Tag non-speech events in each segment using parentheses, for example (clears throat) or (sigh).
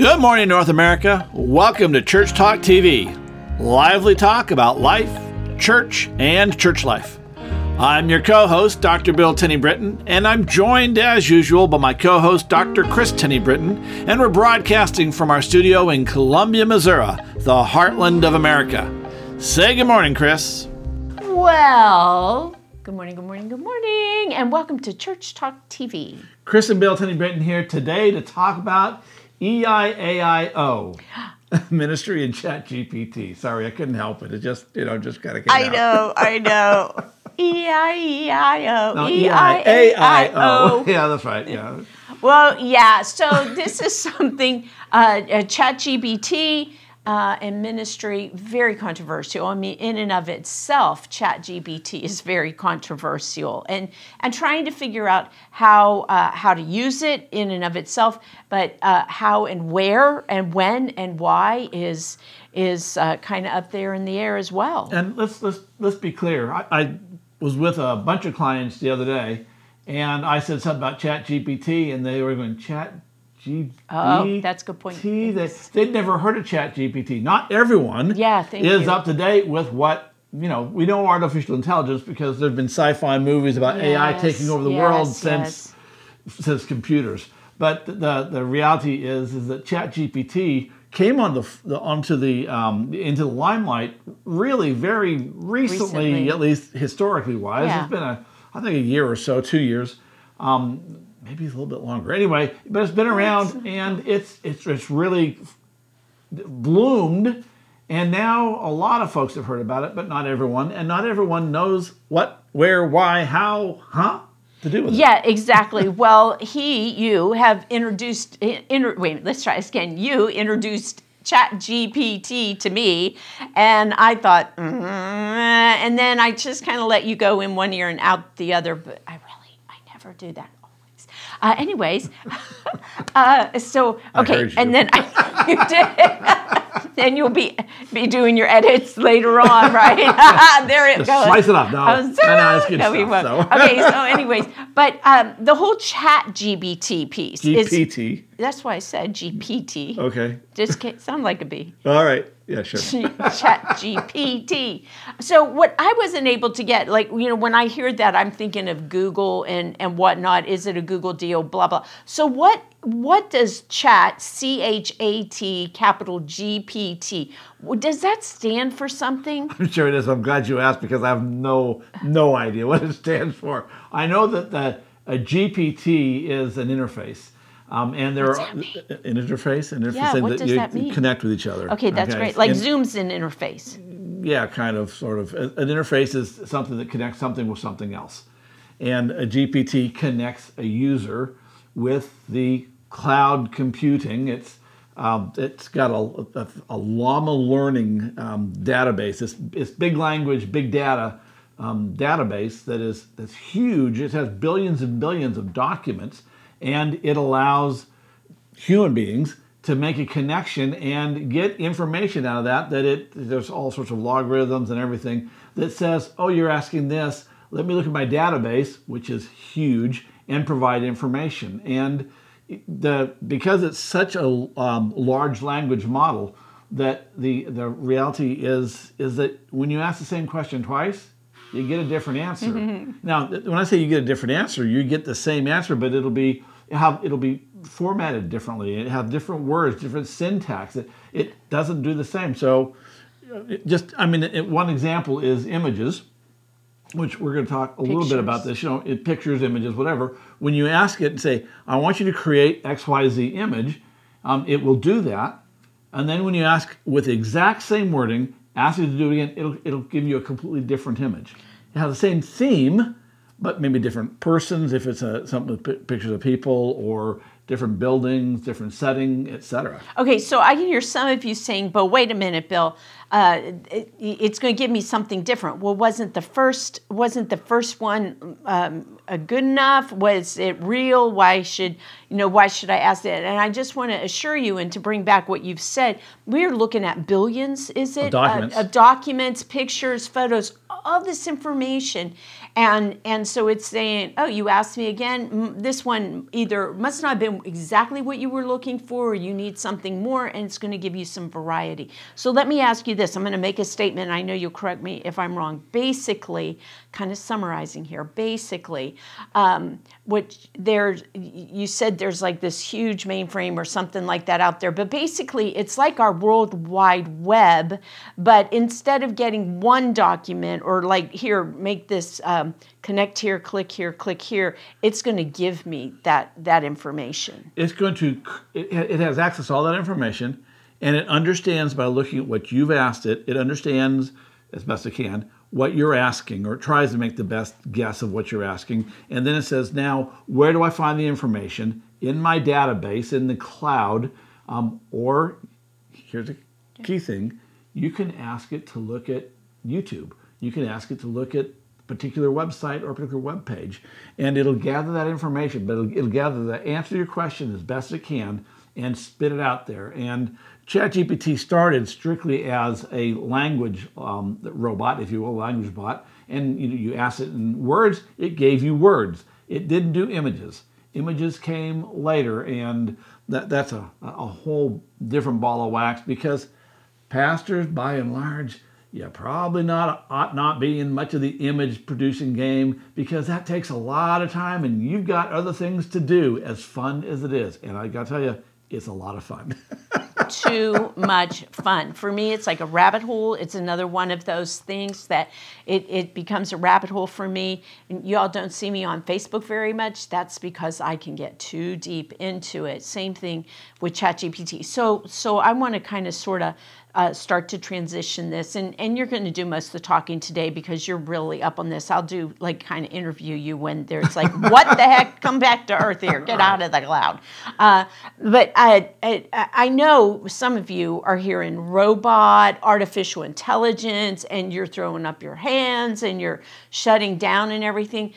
Good morning, North America. Welcome to Church Talk TV, lively talk about life, church, and church life. I'm your co host, Dr. Bill Tenny Brittian, and I'm joined as usual by my co host, Dr. Kris Tenny Brittian, and we're broadcasting from our studio in Columbia, Missouri, the heartland of America. Say good morning, Kris. Well, good morning, good morning, good morning, and welcome to Church Talk TV. Kris and Bill Tenny Brittian here today to talk about EIAIO. (laughs) Ministry and Chat GPT. Sorry, I couldn't help it. It just, you know, just gotta get I out. know, I know. (laughs) E I E I O. No, E I A I O. (laughs) Yeah, that's right. Yeah. Well, yeah, so this is something, uh, uh, ChatGPT uh, and ministry, very controversial. I mean, in and of itself, ChatGPT is very controversial. And, and trying to figure out how, uh, how to use it in and of itself, but uh, how and where and when and why is, is uh, kind of up there in the air as well. And let's let's let's be clear. I, I was with a bunch of clients the other day, and I said something about Chat GPT, and they were going Chat GPT. Oh, that's a good point. They, they'd never heard of Chat GPT. Not everyone Yeah, is you. up to date with what you know. We know artificial intelligence because there've been sci-fi movies about AI taking over the world yes, since since computers. But the the reality is is that ChatGPT came on the, the onto the um, into the limelight really very recently, Recently. at least historically wise. Yeah. It's been a I think a year or so, two years, um, maybe it's a little bit longer. Anyway, but it's been around and it's it's it's really bloomed. And now a lot of folks have heard about it, but not everyone. And not everyone knows what, where, why, how, huh, to do with it. Yeah, exactly. (laughs) well, he, you have introduced, inter, wait, let's try this again. You introduced Chat GPT to me, and I thought, mm, and then I just kind of let you go in one ear and out the other, but I really, I never do that. Uh, anyways, (laughs) uh, so, okay, and then I, (laughs) you did. Then you'll be be doing your edits later on, (laughs) right? there it Just goes. slice it up. No, no, no, no, we won't. so. Okay, so anyways, but um, the whole chat GBT piece is GPT. that's why I said GPT. Okay. Just can't sound like a B. All right. Yeah, sure. Chat GPT. So what I wasn't able to get, like you know, when I hear that, I'm thinking of Google and and whatnot. Is it a Google deal? Blah blah. So what what does Chat C H A T capital G P T? Does that stand for something? I'm sure it is. I'm glad you asked because I have no no idea what it stands for. I know that the a GPT is an interface. Um, and there What's are an interface, an interface Yeah, saying what that does you that mean? connect with each other. Okay, that's great. Like And- Zoom's an interface. yeah, kind of, sort of. An interface is something that connects something with something else. And a GPT connects a user with the cloud computing. It's um, it's got a, a, a llama learning um, database. It's, it's big language, big data um, database that is that's huge. It has billions and billions of documents, and it allows human beings to make a connection and get information out of that that it there's all sorts of logarithms and everything that says oh you're asking this. Let me look at my database which is huge and provide information. And the because it's such a um, large language model that the the reality is is that when you ask the same question twice you get a different answer. (laughs) Now, when I say you get a different answer, you get the same answer, but it'll be have it'll be formatted differently. It have different words, different syntax. It, it doesn't do the same. So, uh, it just I mean, it, one example is images, which we're going to talk a little bit about this. You know, it pictures, images, whatever. When you ask it and say, "I want you to create X Y Z image," um, it will do that. And then when you ask with the exact same wording, ask it to do it again, it'll, it'll give you a completely different image. It has the same theme, but maybe different persons if it's a, something with pi- pictures of people or different buildings, different setting, etc. Okay, so I can hear some of you saying, "But wait a minute, Bill. Uh, it, it's going to give me something different." Well, wasn't the first wasn't the first one um, uh, good enough? Was it real? Why should you know? Why should I ask that? And I just want to assure you, and to bring back what you've said, we're looking at billions. Is it documents. Uh, of documents, pictures, photos, all this information. And and so it's saying oh you asked me again this one either must not have been exactly what you were looking for or you need something more and it's going to give you some variety. So let me ask you this i'm going to make a statement i know you'll correct me if i'm wrong. Basically kind of summarizing here basically um, what there's you said there's like this huge mainframe or something like that out there but basically it's like our world wide web but instead of getting one document or like here make this um, connect here click here click here it's going to give me that that information. It's going to it, it has access to all that information and it understands by looking at what you've asked it it understands as best it can what you're asking or it tries to make the best guess of what you're asking. And then it says now where do i find the information? In my database in the cloud um, or here's a key thing. You can ask it to look at youtube. You can ask it to look at a particular website or a particular web page and it'll gather that information but it'll, it'll gather the answer to your question as best it can and spit it out there and ChatGPT started strictly as a language um, robot, if you will, language bot, and you, you asked it in words, it gave you words. It didn't do images. Images came later, and that, that's a, a whole different ball of wax because pastors, by and large, yeah, probably not ought not be in much of the image producing game because that takes a lot of time and you've got other things to do as fun as it is. And I gotta tell you, it's a lot of fun. (laughs) too much fun. For me, it's like a rabbit hole. It's another one of those things that it, it becomes a rabbit hole for me. And y'all don't see me on Facebook very much. That's because I can get too deep into it. Same thing with ChatGPT. So so I want to kind of sort of uh, start to transition this. And, and you're going to do most of the talking today because you're really up on this. I'll do like kind of interview you when there's like (laughs) what the heck? Come back to earth here. Get out of the cloud. Uh, but I, I, I know some of you are hearing robot artificial intelligence and you're throwing up your hands and you're shutting down and everything.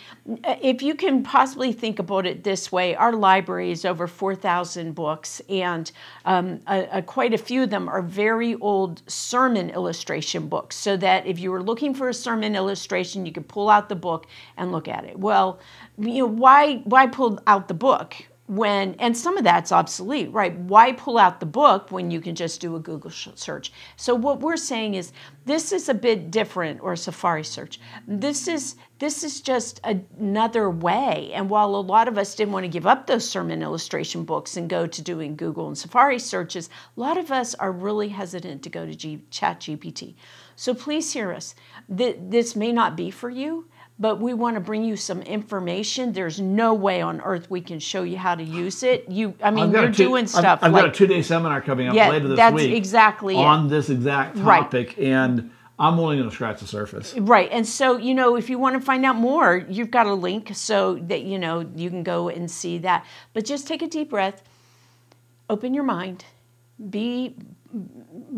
If you can possibly think about it this way our library is over 4000 books and um, a, a, quite a few of them are very old sermon illustration books so that if you were looking for a sermon illustration, you could pull out the book and look at it. Well, you know, why why pull out the book? When and some of that's obsolete right? Why pull out the book when you can just do a google search? So what we're saying is this is a bit different or a safari search. This is this is just another way. And while a lot of us didn't want to give up those sermon illustration books and go to doing google and safari searches a lot of us are really hesitant to go to G- chat gpt so please hear us. This may not be for you but we want to bring you some information. There's no way on earth we can show you how to use it. You, I mean, you're two, doing stuff. I've, I've like, got a two-day seminar coming up yeah, later this that's week. exactly on it. this exact topic, right. and I'm only going to scratch the surface. Right, and so you know, if you want to find out more, you've got a link so that you know you can go and see that. But just take a deep breath, open your mind, be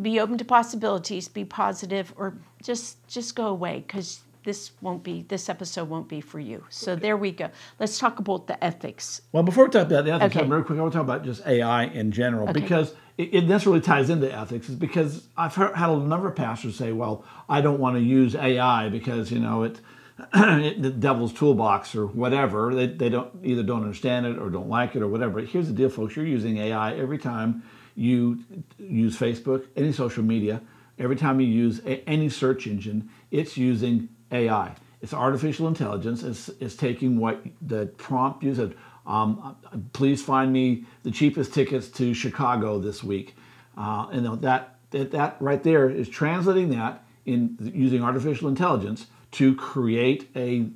be open to possibilities, be positive, or just just go away because this won't be this episode won't be for you. So there we go. Let's talk about the ethics. Well, before we talk about the ethics, okay. real quick, I want to talk about just AI in general okay. because it, it, this really ties into ethics. Is because I've heard, had a number of pastors say, "Well, I don't want to use AI because you know it." (clears throat) it the devil's toolbox or whatever they, they don't either don't understand it or don't like it or whatever but here's the deal folks you're using ai every time you use facebook any social media every time you use a, any search engine it's using AI. It's artificial intelligence. It's, it's taking what the prompt you said. Um, please find me the cheapest tickets to Chicago this week. Uh, and that, that, that right there is translating that in using artificial intelligence to create a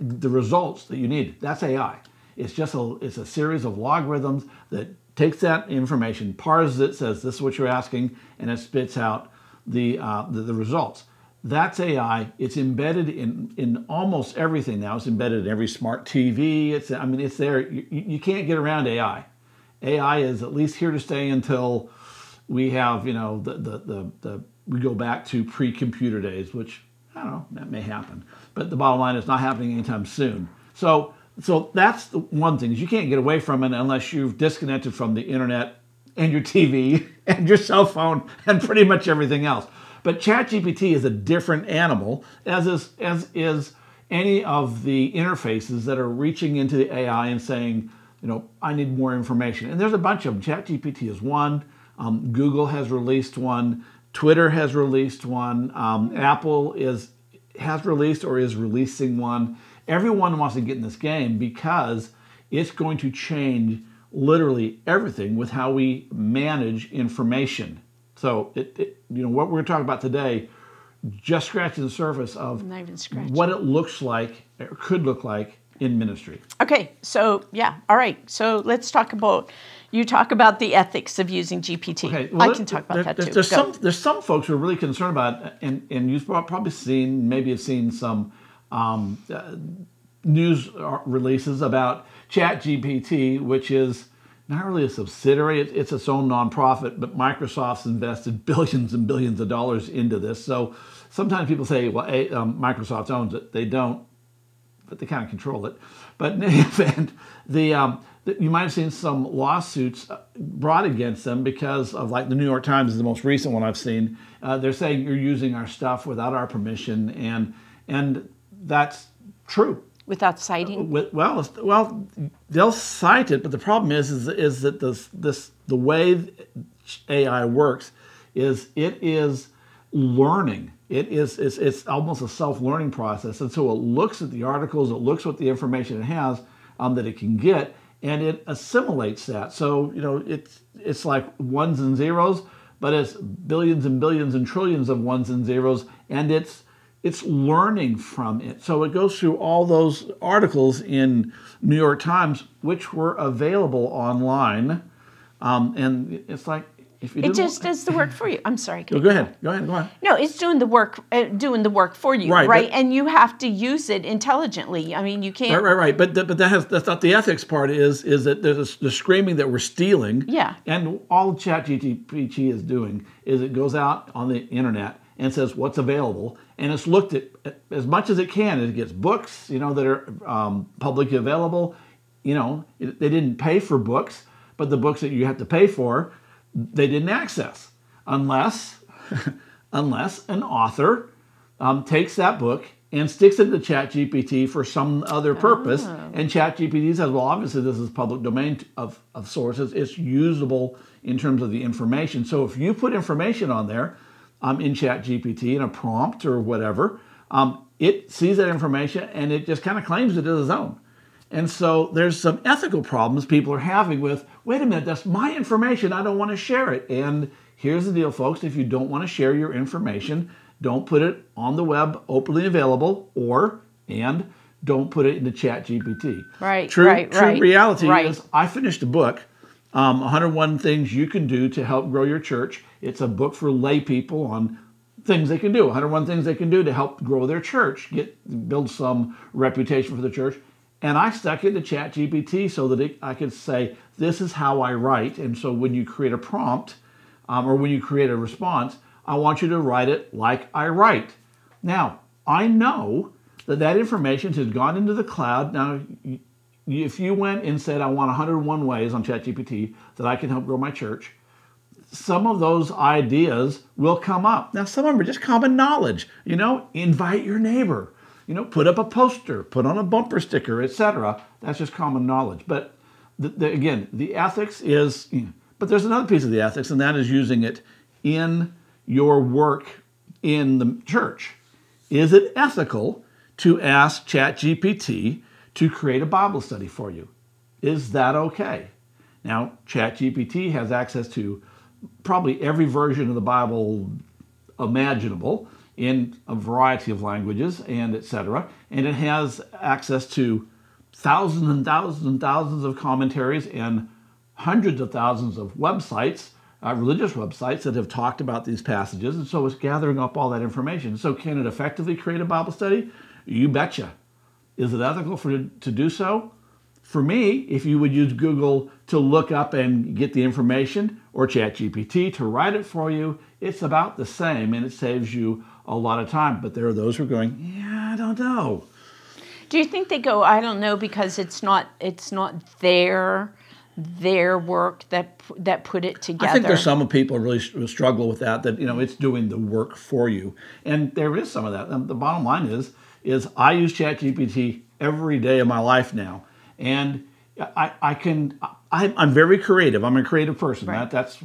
the results that you need. That's AI. It's just a it's a series of logarithms that takes that information, parses it, says this is what you're asking, and it spits out the uh, the, the results. That's AI. It's embedded in, in almost everything now. It's embedded in every smart TV. It's I mean it's there. You, you can't get around AI. AI is at least here to stay until we have you know the the the, the we go back to pre-computer days, which I don't know that may happen. But the bottom line is not happening anytime soon. So so that's the one thing is you can't get away from it unless you've disconnected from the internet and your TV (laughs) and your cell phone and pretty much everything else. But ChatGPT is a different animal, as is as is any of the interfaces that are reaching into the AI and saying, you know, I need more information. And there's a bunch of them. ChatGPT is one. Um, Google has released one. Twitter has released one. Um, Apple is has released or is releasing one. Everyone wants to get in this game because it's going to change literally everything with how we manage information. So, it, it you know, what we're talking about today, just scratching the surface of Not even what it looks like or could look like in ministry. Okay, so yeah, all right. So let's talk about you talk about the ethics of using GPT. Okay, I well, can talk about there- that there's, too. There's Go. some there's some folks who are really concerned about, it, and and you've probably seen maybe have seen some um, uh, news uh, releases about ChatGPT, which is not really a subsidiary; it, it's its own nonprofit. But Microsoft's invested (laughs) billions and billions of dollars into this. So sometimes people say, "Well, eh, um, Microsoft owns it." They don't but they kind of control it. But in any (laughs) event, the, um, the you might have seen some lawsuits uh, brought against them because of like the New York Times is the most recent one I've seen. Uh, they're saying you're using our stuff without our permission, and and that's true. Without citing. Well, well, they'll cite it, but the problem is, is, is that this, this, the way AI works is it is learning. It is, it's, it's almost a self-learning process, and so it looks at the articles, it looks at the information it has um, that it can get, and it assimilates that. So you know, it's it's like ones and zeros, but it's billions and billions and trillions of ones and zeros, and it's it's learning from it. So it goes through all those articles in New York Times, which were available online, um, and it's like if you It just does the work for you. I'm sorry. go ahead, go ahead, go on. No, it's doing the work, uh, doing the work for you, Right, right? and you have to use it intelligently. I mean, you can't. Right, right, right. But th- but that has that's not the ethics part. Is is that there's the screaming that we're stealing. Yeah. And all ChatGPT is doing is it goes out on the internet and says what's available, and it's looked at as much as it can. It gets books, you know, that are um, publicly available. You know, it, they didn't pay for books, but the books that you have to pay for, they didn't access unless (laughs) unless an author um, takes that book and sticks it into ChatGPT for some other purpose. And ChatGPT says, well, obviously this is public domain of, of sources. It's usable in terms of the information. So if you put information on there um, in ChatGPT in a prompt or whatever, um, it sees that information and it just kind of claims it as its own. And so there's some ethical problems people are having with, wait a minute, that's my information. I don't want to share it. And here's the deal, folks. If you don't want to share your information, don't put it on the web openly available or, and don't put it into Chat GPT. Right, True, right, true right, reality right. is I finished a book, um, 101 Things You Can Do to Help Grow Your Church. It's a book for lay people on things they can do. 101 things they can do to help grow their church get build some reputation for the church. And i stuck it to chat gpt so that it, i could say this is how i write. And so when you create a prompt um, or when you create a response i want you to write it like i write. Now i know that that information has gone into the cloud. Now if you went and said i want 101 ways on ChatGPT that i can help grow my church some of those ideas will come up. Now, some of them are just common knowledge. You know, invite your neighbor. You know, put up a poster, put on a bumper sticker, etc. That's just common knowledge. But the, the, again, the ethics is. But there's another piece of the ethics, and that is using it in your work in the church. Is it ethical to ask ChatGPT to create a Bible study for you? Is that okay? Now, ChatGPT has access to probably every version of the Bible imaginable in a variety of languages and etc. And it has access to thousands and thousands and thousands of commentaries and hundreds of thousands of websites, uh, religious websites that have talked about these passages. And so it's gathering up all that information. So can it effectively create a Bible study? You betcha. Is it ethical for to do so? For me, if you would use Google to look up and get the information or ChatGPT to write it for you, it's about the same and it saves you a lot of time. But there are those who are going, yeah, I don't know. Do you think they go? I don't know because it's not it's not their their work that that put it together. I think there's some people really struggle with that. That you know, it's doing the work for you, and there is some of that. And the bottom line is, is I use ChatGPT every day of my life now, and I, I can. I, I'm very creative. I'm a creative person. Right. That, that's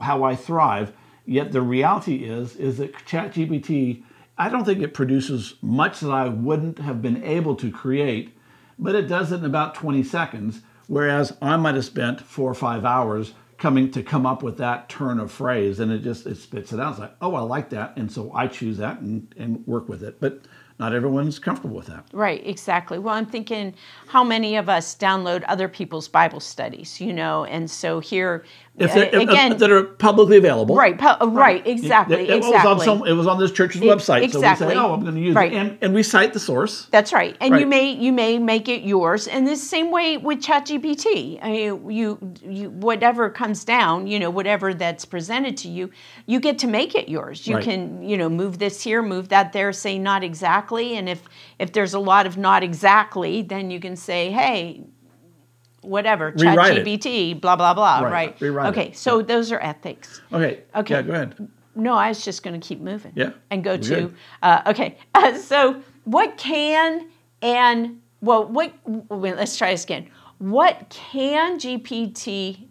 how I thrive. Yet the reality is, is that ChatGPT, I don't think it produces much that I wouldn't have been able to create, but it does it in about 20 seconds. Whereas I might have spent four or five hours coming to come up with that turn of phrase, and it just it spits it out. It's like, oh, I like that, and so I choose that and, and work with it. But not everyone's comfortable with that. Right, exactly. Well, I'm thinking how many of us download other people's Bible studies, you know, and so here If uh, they're, if- again, that are publicly available, right, pu- uh, right, exactly, It, it exactly. was on some. It was on this church's website, so we exactly. say, "Oh, I'm going to use Right. it," and, and we cite the source. That's right, and you may you may make it yours, and the same way with ChatGPT. I mean, you you whatever comes down, you know, whatever that's presented to you, you get to make it yours. You Right. can you know move this here, move that there, say not exactly, and if if there's a lot of not exactly, then you can say, hey. Whatever, it. ChatGPT, blah blah blah, Right, right? rewrite it. okay, so those are ethics. Okay. Okay. Yeah. Go ahead. No, I was just going to keep moving. Yeah, And go to, uh, okay. Uh, so, what can and, well, what, wait, let's try this again. What can GPT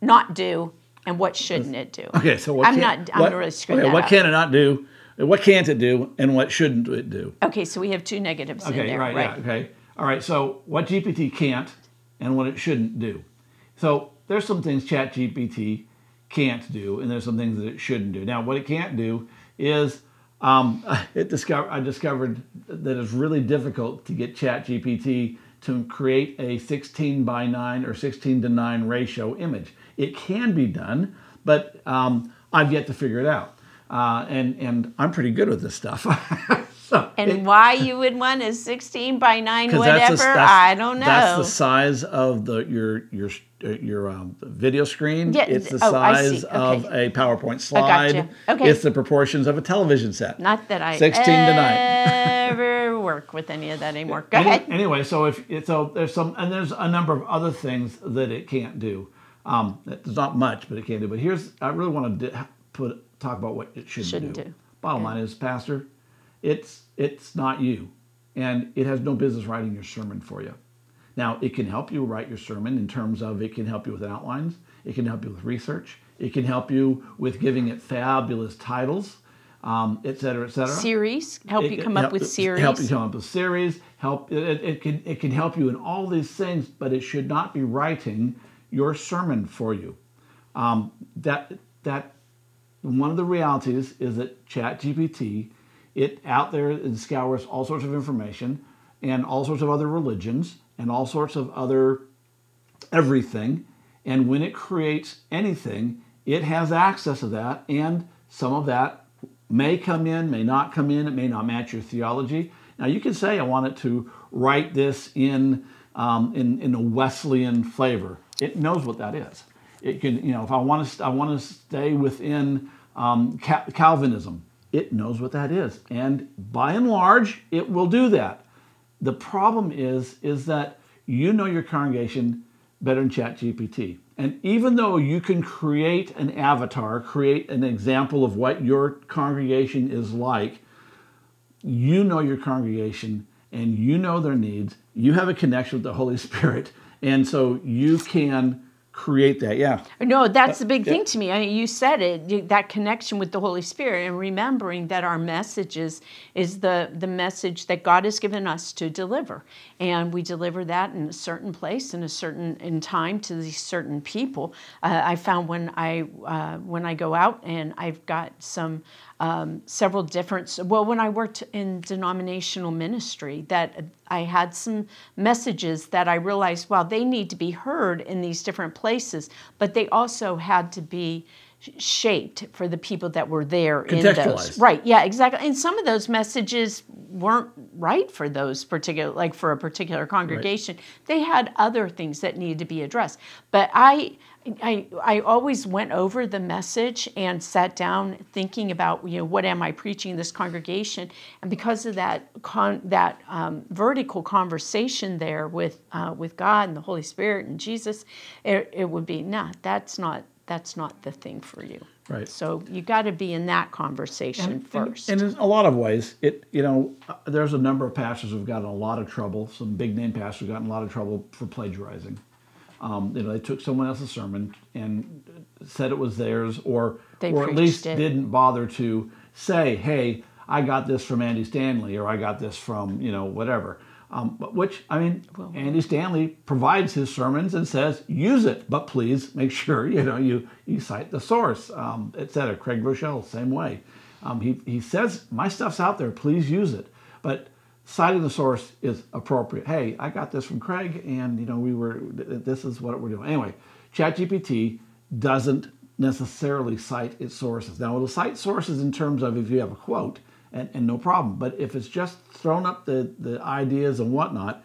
not do and what shouldn't it do? Okay. So what I'm can, not, I'm what, really screwing okay, What up. can it not do? What can't it do? And what shouldn't it do? Okay, so we have two negatives in there. right, right. yeah, okay. All right, so what GPT can't and what it shouldn't do. So there's some things ChatGPT can't do, and there's some things that it shouldn't do. Now, what it can't do is um, (laughs) it discover, I discovered that it's really difficult to get ChatGPT to create a 16 by 9 or 16 to 9 ratio image. It can be done, but um, I've yet to figure it out. Uh, and, and I'm pretty good with this stuff. (laughs) so And why you would want a 16 by 9 (laughs) whatever, that's the- that's- I don't know. That's the size of the your your your um, video screen. Yeah, it's the oh, size of a PowerPoint slide. gotcha. Okay. It's the proportions of a television set. Not that I 16 to 9. ever (laughs) work with any of that anymore. Go Any- ahead. Anyway, so if so, there's some and there's a number of other things that it can't do. Um, there's not much, but it can't do. But here's I really want to put talk about what it shouldn't, Shouldn't do. do. Bottom line is, Pastor, it's it's not you, and it has no business writing your sermon for you. Now, it can help you write your sermon in terms of it can help you with outlines, it can help you with research, it can help you with giving it fabulous titles, um, et cetera, et cetera. Series, help It you come up with series. Help you come up with series. Help it, it, it can it can help you in all these things, but it should not be writing your sermon for you. Um, that that one of the realities is that ChatGPT, it out there and scours all sorts of information and all sorts of other religions and all sorts of other everything. And when it creates anything, it has access to that, and some of that may come in, may not come in, it may not match your theology. Now you can say, I want it to write this in um, in, in a Wesleyan flavor. It knows what that is. It can, you know, if I want to, I want to stay within um, Ca- Calvinism. It knows what that is, and by and large, it will do that. The problem is, is that you know your congregation better than ChatGPT. And even though you can create an avatar, create an example of what your congregation is like, you know your congregation and you know their needs. You have a connection with the Holy (laughs) Spirit. And so you can create that. Yeah. No, that's the big yeah. thing to me. I mean, you said it, that connection with the Holy Spirit and remembering that our messages is the, the message that God has given us to deliver. And we deliver that in a certain place, in a certain in time to these certain people. Uh, I found when I uh, when I go out and I've got some um, several different well when i worked in denominational ministry that i had some messages that i realized wow they need to be heard in these different places but they also had to be shaped for the people that were there in those right yeah exactly and some of those messages weren't right for those particular like for a particular congregation. They had other things that needed to be addressed. But I I, I always went over the message and sat down thinking about you know what am I preaching in this congregation and because of that con, that um, vertical conversation there with uh, with God and the Holy Spirit and Jesus it, it would be nah that's not that's not the thing for you Right. so you got to be in that conversation first And, in a lot of ways, it you know, there's a number of pastors who've gotten a lot of trouble. Some big name pastors have gotten a lot of trouble for plagiarizing. Um, you know, they took someone else's sermon and said it was theirs, or They or at least it. didn't bother to say, "Hey, I got this from Andy Stanley," or "I got this from you know whatever." Um, but which I mean, Andy Stanley provides his sermons and says, "Use it, but please make (laughs) sure you know you you cite the source, um, etc." Craig Groeschel, same way. Um, he he says, "My stuff's out there. Please use it," but citing the source is appropriate. Hey, I got this from Craig, and you know we were. This is what we're doing. Anyway, ChatGPT doesn't necessarily cite its sources. Now it'll cite sources in terms of if you have a quote, and, and no problem. But if it's just thrown up the the ideas and whatnot,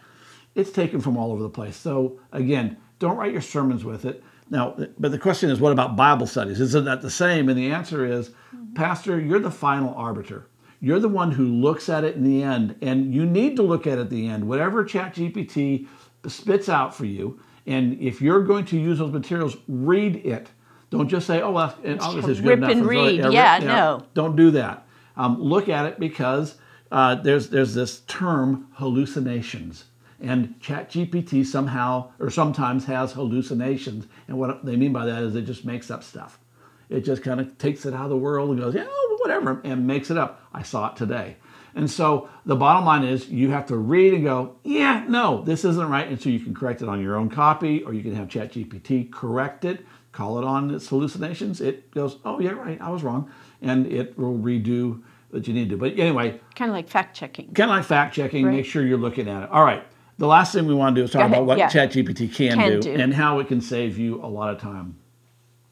it's taken from all over the place. So again, don't write your sermons with it. Now, but the question is, what about Bible studies? Isn't that the same? And the answer is, mm-hmm. Pastor, you're the final arbiter. You're the one who looks at it in the end, and you need to look at it at the end. Whatever ChatGPT spits out for you, and if you're going to use those materials, read it. Don't just say, "Oh, well, it obviously it's good Rip enough." and for- read. rip- Yeah, no. Don't do that. Um, look at it because uh, there's there's this term hallucinations, and ChatGPT somehow or sometimes has hallucinations, and what they mean by that is it just makes up stuff. It just kind of takes it out of the world and goes, yeah, whatever, and makes it up. I saw it today. And so the bottom line is you have to read and go, yeah, no, this isn't right. And so you can correct it on your own copy or you can have ChatGPT correct it, call it on its hallucinations. It goes, oh, yeah, right, I was wrong. And it will redo what you need to do. But anyway, kind of like fact checking kind of like fact checking, Right. make sure you're looking at it. All right. The last thing we want to do is talk about what yeah. ChatGPT can, Can do, do. and how it can save you a lot of time.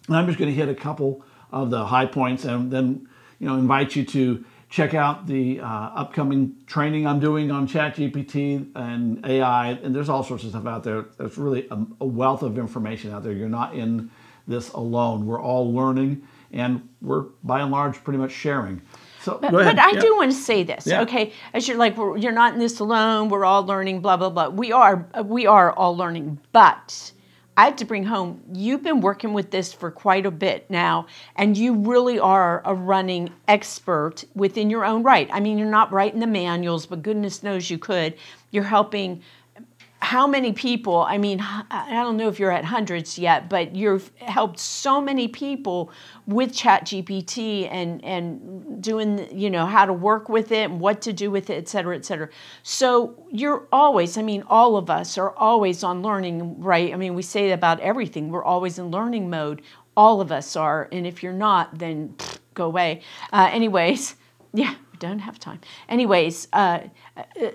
And I'm just going to hit a couple of the high points and then you know invite you to check out the uh, upcoming training I'm doing on ChatGPT and AI. And there's all sorts of stuff out there. There's really a, a wealth of information out there. You're not in this alone. We're all learning, and we're by and large pretty much sharing. So But, but I Yeah. do want to say this, Yeah. okay? As you're like, we're, you're not in this alone. We're all learning. Blah blah blah. We are. We are all learning. But I have to bring home. You've been working with this for quite a bit now, and you really are a running expert within your own right. I mean, you're not writing the manuals, but goodness knows you could. You're helping how many people i mean i don't know if you're at hundreds yet but you've helped so many people with chat gpt and and doing you know how to work with it and what to do with it et cetera et cetera. So you're always i mean all of us are always on learning right? I mean we say about everything. We're always in learning mode. All of us are. And if you're not then go away. Uh, anyways yeah we don't have time. Anyways uh,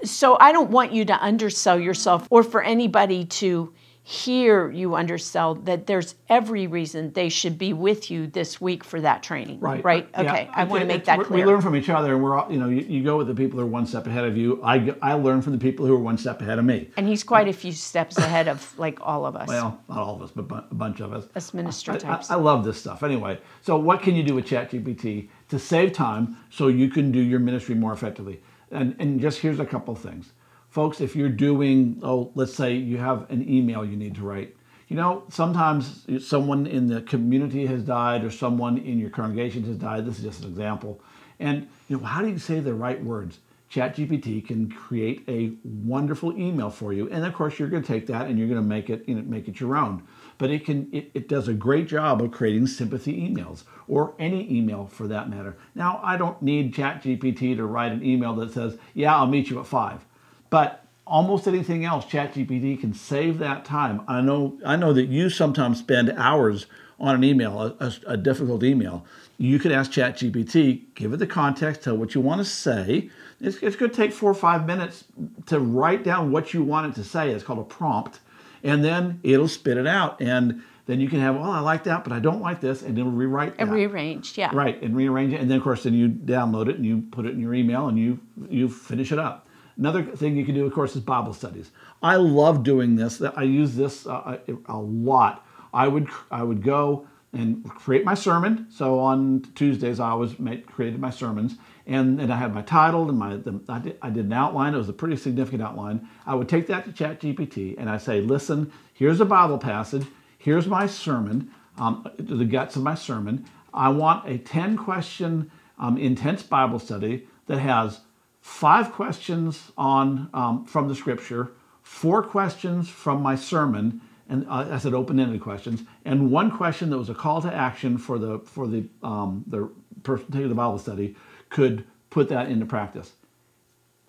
so I don't want you to undersell yourself or for anybody to hear you undersell that there's every reason they should be with you this week for that training. Right. Right. Yeah. Okay. I want to make that clear. We learn from each other, and we're all, you know, you, you go with the people who are one step ahead of you. I, I learn from the people who are one step ahead of me. and he's quite a few steps ahead of like all of us. Well, not all of us, but bu- a bunch of us. Us minister I- I- I, love this stuff. Anyway, so what can you do with ChatGPT to save time so you can do your ministry more effectively? And, and just here's a couple things. Folks, if you're doing, oh, let's say you have an email you need to write. You know, sometimes someone in the community has died or someone in your congregation has died. This is just an example. And, you know, how do you say the right words? ChatGPT can create a wonderful email for you, and of course you're going to take that and you're going to make it you know, make it your own. But it can it, it does a great job of creating sympathy emails or any email for that matter. Now I don't need ChatGPT to write an email that says, "Yeah, I'll meet you at 5. But almost anything else, ChatGPT can save that time. I know I know that you sometimes spend hours on an email, a, a, difficult email. You could ask ChatGPT, give it the context, tell what you want to say. It's, it's going to take four or five minutes to write down what you want it to say. It's called a prompt, and then it'll spit it out. And then you can have, oh, I like that, but I don't like this, and it'll rewrite that. And rearrange, yeah. Right, and rearrange it, and then of course, then you download it and you put it in your email and you you finish it up. Another thing you can do, of course, is Bible studies. I love doing this. I use this uh, a lot. I would I would go and create my sermon. So on Tuesdays, I always made, created my sermons, and, and I had my title and my the, I, did, I did an outline. It was a pretty significant outline. I would take that to ChatGPT and I say, listen, here's a Bible passage. Here's my sermon, um, the guts of my sermon. I want a 10 question um, intense Bible study that has five questions on um, from the scripture, four questions from my sermon, and uh, I said open-ended questions, and one question that was a call to action for the for the um, the person taking the Bible study could put that into practice.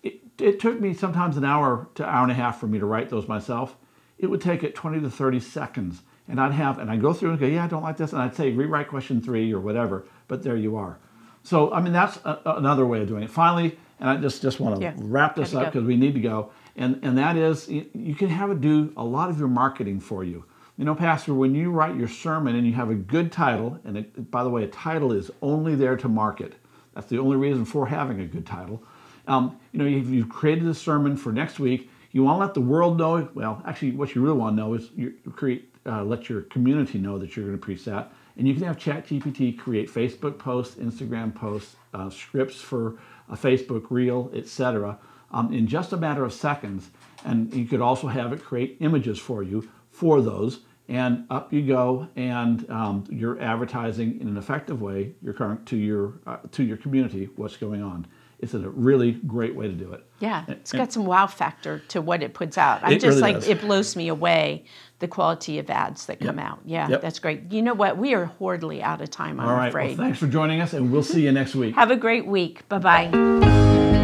It, it took me sometimes an hour to hour and a half for me to write those myself. It would take it 20 to 30 seconds, and I'd have and I'd go through and go, yeah, I don't like this, and I'd say rewrite question three or whatever. But there you are. So I mean that's a, another way of doing it. Finally, and I just just want to yeah. wrap this up because we need to go. And and that is you can have it do a lot of your marketing for you. You know, Pastor, when you write your sermon and you have a good title, and it, by the way, a title is only there to market. That's the only reason for having a good title. Um, you know, if you've created a sermon for next week, you want to let the world know. Well, actually, what you really want to know is you create, uh, let your community know that you're going to preach that. And you can have ChatGPT create Facebook posts, Instagram posts, uh, scripts for a Facebook reel, etc., um, in just a matter of seconds. And you could also have it create images for you for those. And up you go, and um, you're advertising in an effective way your current to your uh, to your community what's going on. It's a really great way to do it. Yeah, it's got some wow factor to what it puts out. I'm just really like does. it blows me away the quality of ads that come yep. out. Yeah, yep. that's great. You know what? We are horribly out of time. I'm All right. afraid. Well, thanks for joining us, and we'll see you next week. Have a great week. Bye bye.